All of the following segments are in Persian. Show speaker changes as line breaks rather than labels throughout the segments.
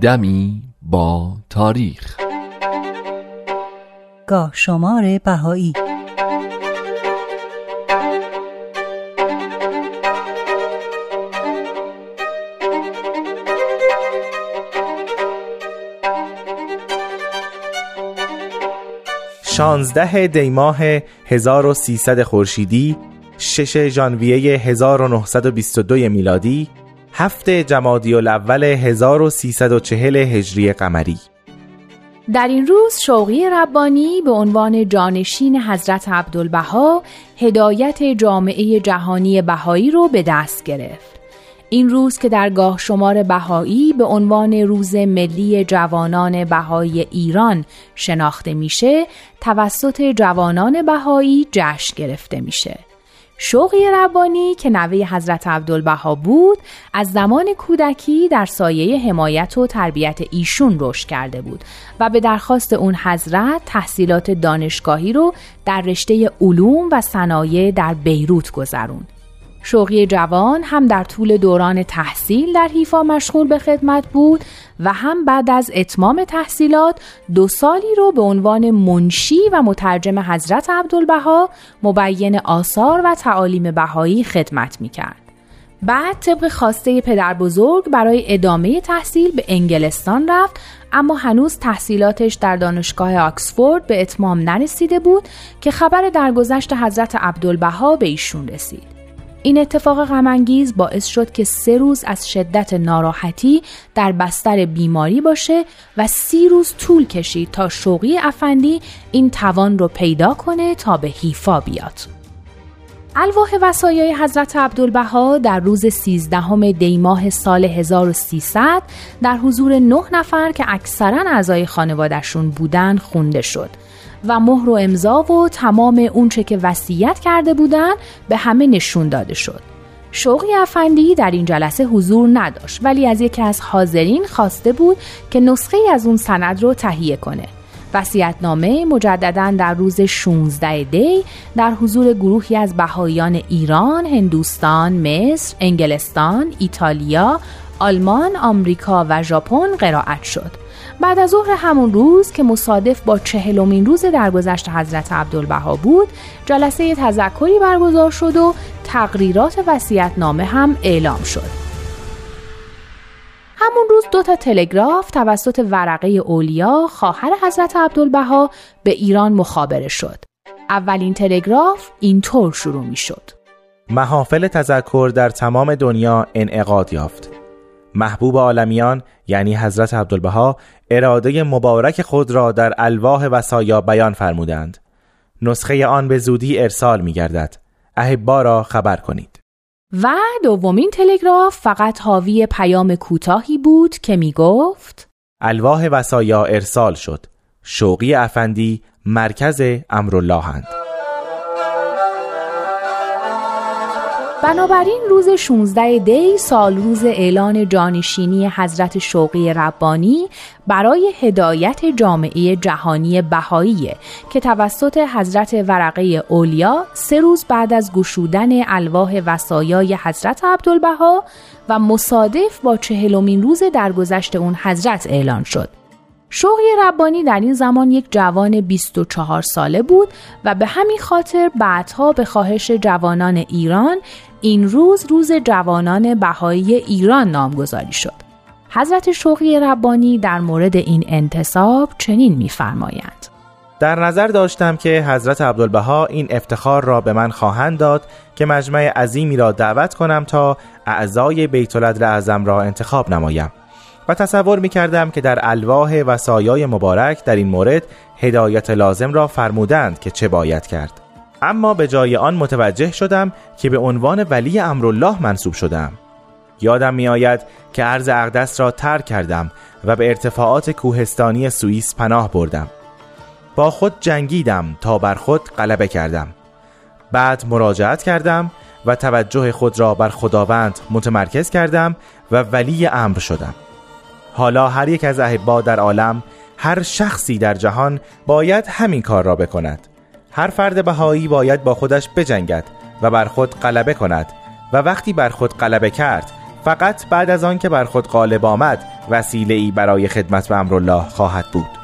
دمی با تاریخ.
گاه شمار بهایی.
شانزده دیماه 1300 خورشیدی شش ژانویه 1922 میلادی هفت جمادی الاول 1340 هجری قمری
در این روز شوقی ربانی به عنوان جانشین حضرت عبدالبها هدایت جامعه جهانی بهایی رو به دست گرفت. این روز که در گاه شمار بهایی به عنوان روز ملی جوانان بهایی ایران شناخته میشه توسط جوانان بهایی جشن گرفته میشه. شوقی ربانی که نوه حضرت عبدالبها بود از زمان کودکی در سایه حمایت و تربیت ایشون رشد کرده بود و به درخواست اون حضرت تحصیلات دانشگاهی رو در رشته علوم و صنایع در بیروت گذروند. شوقی جوان هم در طول دوران تحصیل در حیفا مشغول به خدمت بود و هم بعد از اتمام تحصیلات دو سالی رو به عنوان منشی و مترجم حضرت عبدالبها مبین آثار و تعالیم بهایی خدمت می‌کرد. بعد طبق خواسته پدر بزرگ برای ادامه تحصیل به انگلستان رفت اما هنوز تحصیلاتش در دانشگاه آکسفورد به اتمام نرسیده بود که خبر درگذشت حضرت عبدالبها به ایشون رسید. این اتفاق غمانگیز باعث شد که سه روز از شدت ناراحتی در بستر بیماری باشه و سی روز طول کشید تا شوقی افندی این توان رو پیدا کنه تا به حیفا بیاد. الواح وسایای حضرت عبدالبها در روز 13 دی ماه سال 1300 در حضور نه نفر که اکثرا اعضای خانوادهشون بودن خونده شد و مهر و امضا و تمام اونچه که وصیت کرده بودن به همه نشون داده شد. شوقی افندی در این جلسه حضور نداشت ولی از یکی از حاضرین خواسته بود که نسخه از اون سند رو تهیه کنه. وصیتنامه مجددا در روز 16 دی در حضور گروهی از بهاییان ایران، هندوستان، مصر، انگلستان، ایتالیا، آلمان، آمریکا و ژاپن قرائت شد. بعد از ظهر همون روز که مصادف با چهلمین روز درگذشت حضرت عبدالبها بود جلسه تذکری برگزار شد و تقریرات نامه هم اعلام شد. همون روز دو تا تلگراف توسط ورقه اولیا خواهر حضرت عبدالبها به ایران مخابره شد. اولین تلگراف اینطور شروع می شد
محافل تذکر در تمام دنیا انعقاد یافت. محبوب عالمیان یعنی حضرت عبدالبها اراده مبارک خود را در الواح وسایا بیان فرمودند. نسخه آن به زودی ارسال می گردد احبا را خبر کنید.
و دومین تلگراف فقط حاوی پیام کوتاهی بود که می گفت
الواح وسایا ارسال شد. شوقی افندی مرکز امراللهند
بنابراین روز 16 دی سال روز اعلان جانشینی حضرت شوقی ربانی برای هدایت جامعه جهانی بهاییه که توسط حضرت ورقه اولیا سه روز بعد از گشودن الواح وسایای حضرت عبدالبها و مصادف با چهلمین روز درگذشت اون حضرت اعلان شد. شوقی ربانی در این زمان یک جوان 24 ساله بود و به همین خاطر بعدها به خواهش جوانان ایران این روز روز جوانان بهایی ایران نامگذاری شد. حضرت شوقی ربانی در مورد این انتصاب چنین می‌فرمایند.
در نظر داشتم که حضرت عبدالبها این افتخار را به من خواهند داد که مجمع عظیمی را دعوت کنم تا اعضای بیت اعظم را انتخاب نمایم و تصور می کردم که در الواح و سایای مبارک در این مورد هدایت لازم را فرمودند که چه باید کرد اما به جای آن متوجه شدم که به عنوان ولی امرالله منصوب شدم. یادم می آید که عرض اقدس را ترک کردم و به ارتفاعات کوهستانی سوئیس پناه بردم. با خود جنگیدم تا بر خود غلبه کردم. بعد مراجعت کردم و توجه خود را بر خداوند متمرکز کردم و ولی امر شدم. حالا هر یک از احبا در عالم هر شخصی در جهان باید همین کار را بکند. هر فرد بهایی باید با خودش بجنگد و بر خود غلبه کند و وقتی بر خود غلبه کرد فقط بعد از آن که بر خود غالب آمد وسیله ای برای خدمت به امرالله خواهد بود.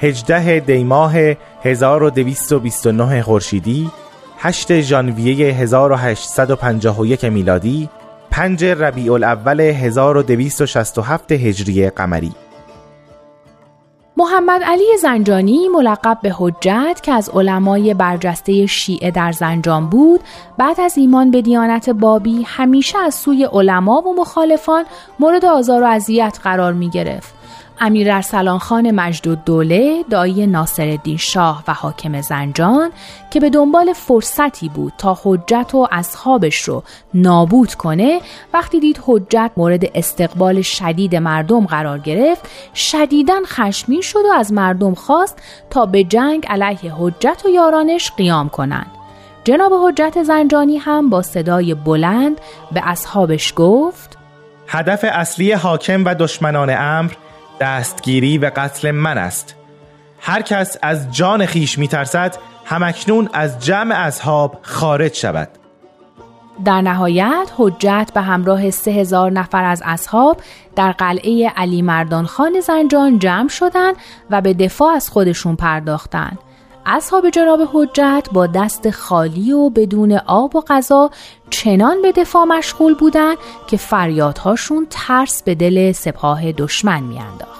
هجده دیماه 1229 خورشیدی 8 ژانویه 1851 میلادی 5 ربیع الاول 1267 هجری قمری.
محمد علی زنجانی ملقب به حجت که از علمای برجسته شیعه در زنجان بود بعد از ایمان به دیانت بابی همیشه از سوی علما و مخالفان مورد آزار و اذیت قرار می گرفت امیر ارسلان خان مجد دوله دایی ناصرالدین شاه و حاکم زنجان که به دنبال فرصتی بود تا حجت و اصحابش رو نابود کنه وقتی دید حجت مورد استقبال شدید مردم قرار گرفت شدیداً خشمین شد و از مردم خواست تا به جنگ علیه حجت و یارانش قیام کنند. جناب حجت زنجانی هم با صدای بلند به اصحابش گفت
هدف اصلی حاکم و دشمنان امر دستگیری و قتل من است هر کس از جان خیش میترسد همکنون از جمع اصحاب خارج شود
در نهایت حجت به همراه سه هزار نفر از اصحاب در قلعه علی مردان خان زنجان جمع شدند و به دفاع از خودشون پرداختند. اصحاب جناب حجت با دست خالی و بدون آب و غذا چنان به دفاع مشغول بودند که فریادهاشون ترس به دل سپاه دشمن میانداخت.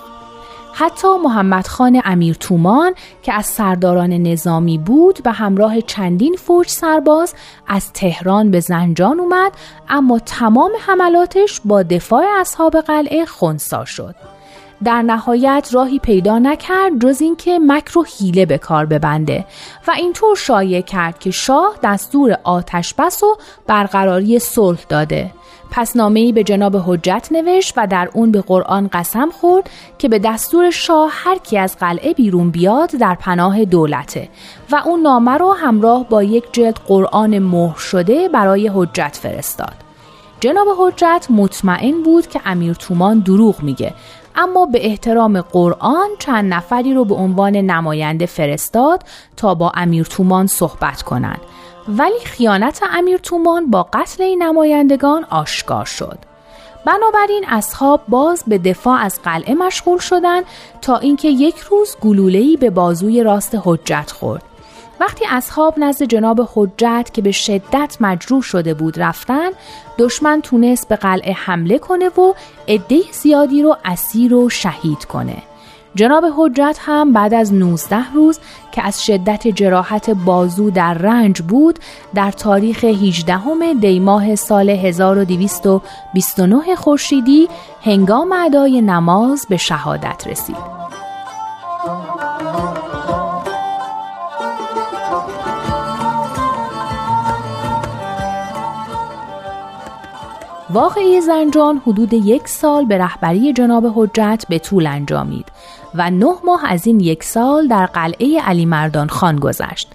حتی محمد خان امیر تومان که از سرداران نظامی بود و همراه چندین فوج سرباز از تهران به زنجان اومد اما تمام حملاتش با دفاع اصحاب قلعه خونسا شد. در نهایت راهی پیدا نکرد جز اینکه مکر و حیله به کار ببنده و اینطور شایع کرد که شاه دستور آتش بس و برقراری صلح داده پس نامه‌ای به جناب حجت نوشت و در اون به قرآن قسم خورد که به دستور شاه هر کی از قلعه بیرون بیاد در پناه دولته و اون نامه رو همراه با یک جلد قرآن مهر شده برای حجت فرستاد. جناب حجت مطمئن بود که امیر تومان دروغ میگه اما به احترام قرآن چند نفری رو به عنوان نماینده فرستاد تا با امیر تومان صحبت کنند. ولی خیانت امیر تومان با قتل این نمایندگان آشکار شد. بنابراین اصحاب باز به دفاع از قلعه مشغول شدند تا اینکه یک روز گلوله‌ای به بازوی راست حجت خورد. وقتی اصحاب نزد جناب حجت که به شدت مجروح شده بود رفتن دشمن تونست به قلعه حمله کنه و عده زیادی رو اسیر و شهید کنه جناب حجت هم بعد از 19 روز که از شدت جراحت بازو در رنج بود در تاریخ 18 دیماه سال 1229 خورشیدی هنگام ادای نماز به شهادت رسید. واقعی زنجان حدود یک سال به رهبری جناب حجت به طول انجامید و نه ماه از این یک سال در قلعه علی مردان خان گذشت.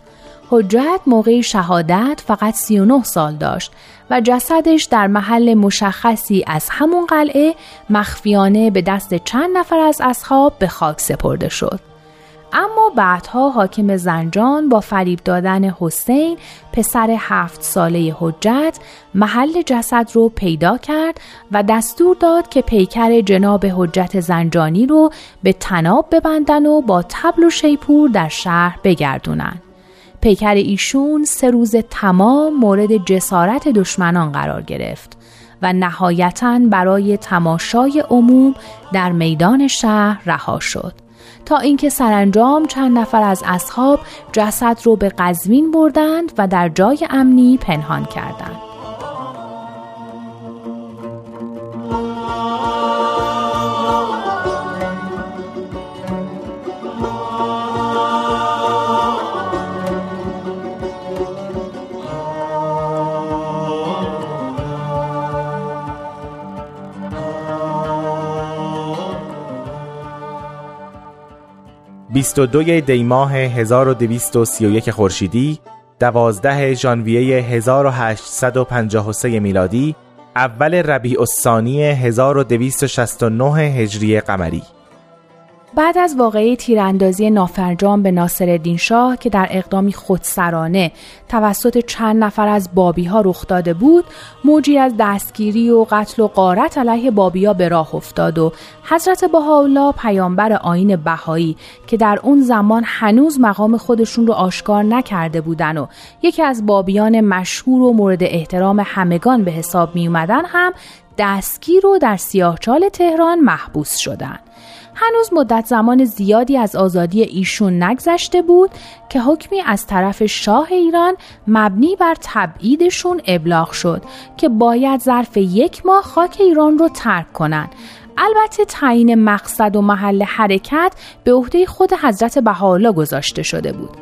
حجت موقع شهادت فقط 39 سال داشت و جسدش در محل مشخصی از همون قلعه مخفیانه به دست چند نفر از اصحاب به خاک سپرده شد. اما بعدها حاکم زنجان با فریب دادن حسین پسر هفت ساله حجت محل جسد رو پیدا کرد و دستور داد که پیکر جناب حجت زنجانی رو به تناب ببندن و با تبل و شیپور در شهر بگردونن. پیکر ایشون سه روز تمام مورد جسارت دشمنان قرار گرفت و نهایتا برای تماشای عموم در میدان شهر رها شد. تا اینکه سرانجام چند نفر از اصحاب جسد رو به قزوین بردند و در جای امنی پنهان کردند.
22 دیماه 1231 خورشیدی 12 ژانویه 1853 میلادی اول ربیع الثانی 1269 هجری قمری.
بعد از واقعه تیراندازی نافرجام به ناصرالدین شاه که در اقدامی خودسرانه توسط چند نفر از بابی ها رخ داده بود موجی از دستگیری و قتل و غارت علیه بابی ها به راه افتاد و حضرت بهاءالله پیامبر آین بهایی که در اون زمان هنوز مقام خودشون رو آشکار نکرده بودن و یکی از بابیان مشهور و مورد احترام همگان به حساب می اومدن هم دستگیر و در سیاهچال تهران محبوس شدند. هنوز مدت زمان زیادی از آزادی ایشون نگذشته بود که حکمی از طرف شاه ایران مبنی بر تبعیدشون ابلاغ شد که باید ظرف یک ماه خاک ایران رو ترک کنند البته تعیین مقصد و محل حرکت به عهده خود حضرت بهاءالله گذاشته شده بود.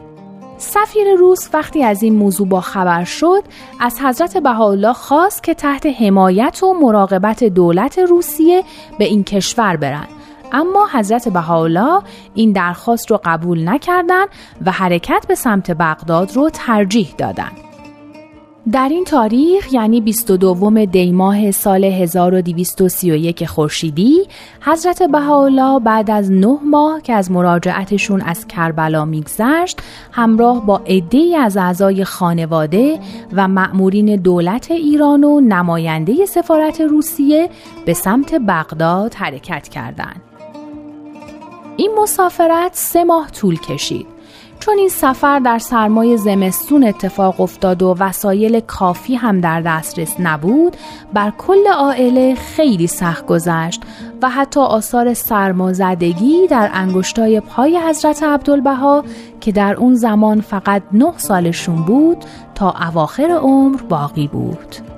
سفیر روس وقتی از این موضوع با خبر شد از حضرت بهاءالله خواست که تحت حمایت و مراقبت دولت روسیه به این کشور برند اما حضرت بهاءالله این درخواست رو قبول نکردند و حرکت به سمت بغداد رو ترجیح دادند. در این تاریخ یعنی 22 دی ماه سال 1231 خورشیدی حضرت بهاءالله بعد از نه ماه که از مراجعتشون از کربلا میگذشت همراه با عدهای از اعضای خانواده و مأمورین دولت ایران و نماینده سفارت روسیه به سمت بغداد حرکت کردند. این مسافرت سه ماه طول کشید. چون این سفر در سرمای زمستون اتفاق افتاد و وسایل کافی هم در دسترس نبود بر کل عائله خیلی سخت گذشت و حتی آثار سرمازدگی در انگشتای پای حضرت عبدالبها که در اون زمان فقط نه سالشون بود تا اواخر عمر باقی بود.